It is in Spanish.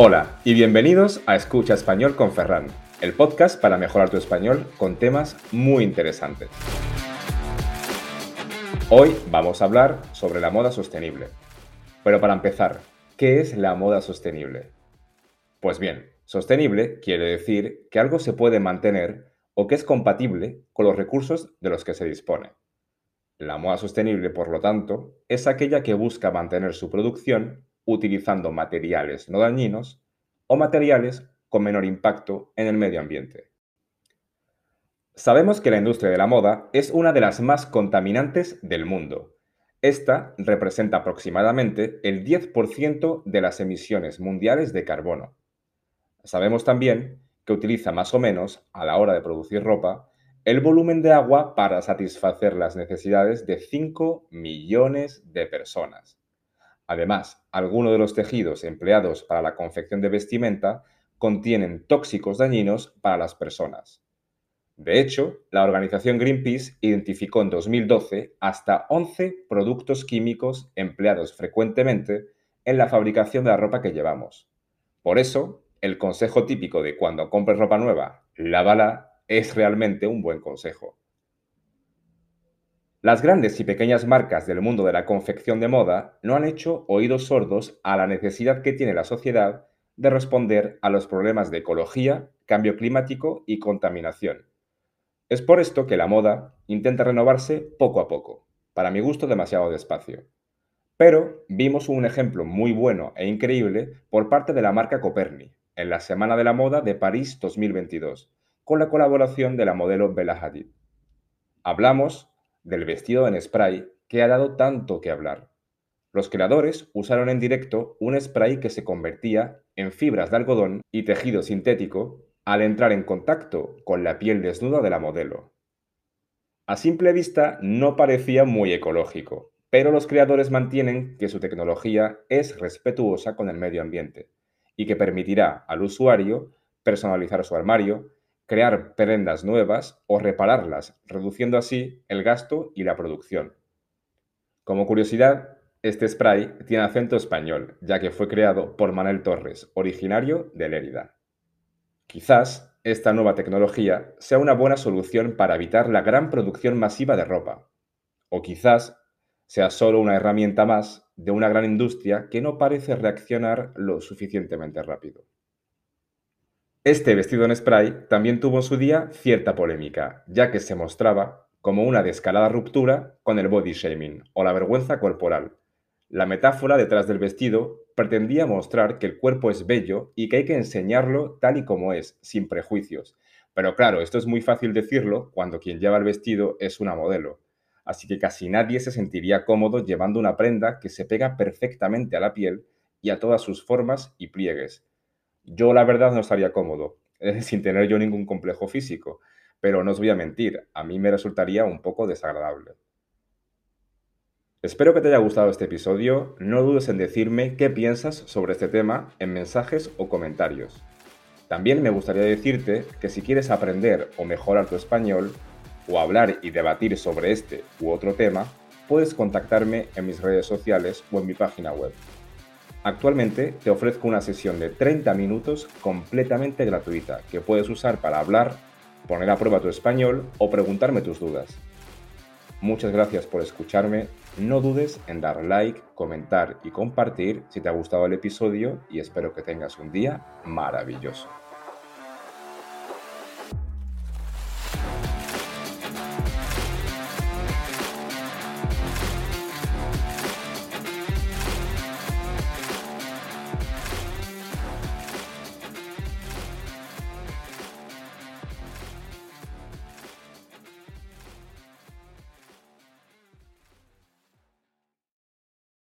Hola y bienvenidos a Escucha Español con Ferran, el podcast para mejorar tu español con temas muy interesantes. Hoy vamos a hablar sobre la moda sostenible. Pero para empezar, ¿qué es la moda sostenible? Pues bien, sostenible quiere decir que algo se puede mantener o que es compatible con los recursos de los que se dispone. La moda sostenible, por lo tanto, es aquella que busca mantener su producción utilizando materiales no dañinos o materiales con menor impacto en el medio ambiente. Sabemos que la industria de la moda es una de las más contaminantes del mundo. Esta representa aproximadamente el 10% de las emisiones mundiales de carbono. Sabemos también que utiliza más o menos, a la hora de producir ropa, el volumen de agua para satisfacer las necesidades de 5 millones de personas. Además, algunos de los tejidos empleados para la confección de vestimenta contienen tóxicos dañinos para las personas. De hecho, la organización Greenpeace identificó en 2012 hasta 11 productos químicos empleados frecuentemente en la fabricación de la ropa que llevamos. Por eso, el consejo típico de cuando compres ropa nueva, lávala, es realmente un buen consejo. Las grandes y pequeñas marcas del mundo de la confección de moda no han hecho oídos sordos a la necesidad que tiene la sociedad de responder a los problemas de ecología, cambio climático y contaminación es por esto que la moda intenta renovarse poco a poco, para mi gusto demasiado despacio. Pero vimos un ejemplo muy bueno e increíble por parte de la marca Coperni, en la Semana de la Moda de París 2022, con la colaboración de la modelo Bella Hadid. Hablamos del vestido en spray que ha dado tanto que hablar. Los creadores usaron en directo un spray que se convertía en fibras de algodón y tejido sintético al entrar en contacto con la piel desnuda de la modelo. A simple vista no parecía muy ecológico, pero los creadores mantienen que su tecnología es respetuosa con el medio ambiente y que permitirá al usuario personalizar su armario, crear prendas nuevas o repararlas, reduciendo así el gasto y la producción. Como curiosidad, este spray tiene acento español, ya que fue creado por Manuel Torres, originario de Lérida. Quizás esta nueva tecnología sea una buena solución para evitar la gran producción masiva de ropa. O quizás sea solo una herramienta más de una gran industria que no parece reaccionar lo suficientemente rápido. Este vestido en spray también tuvo su día cierta polémica, ya que se mostraba como una descarada ruptura con el body shaming o la vergüenza corporal. La metáfora detrás del vestido pretendía mostrar que el cuerpo es bello y que hay que enseñarlo tal y como es, sin prejuicios. Pero claro, esto es muy fácil decirlo cuando quien lleva el vestido es una modelo. Así que casi nadie se sentiría cómodo llevando una prenda que se pega perfectamente a la piel y a todas sus formas y pliegues. Yo la verdad no estaría cómodo, sin tener yo ningún complejo físico, pero no os voy a mentir, a mí me resultaría un poco desagradable. Espero que te haya gustado este episodio. No dudes en decirme qué piensas sobre este tema en mensajes o comentarios. También me gustaría decirte que si quieres aprender o mejorar tu español, o hablar y debatir sobre este u otro tema, puedes contactarme en mis redes sociales o en mi página web. Actualmente te ofrezco una sesión de 30 minutos completamente gratuita que puedes usar para hablar, poner a prueba tu español o preguntarme tus dudas. Muchas gracias por escucharme. No dudes en dar like, comentar y compartir si te ha gustado el episodio y espero que tengas un día maravilloso.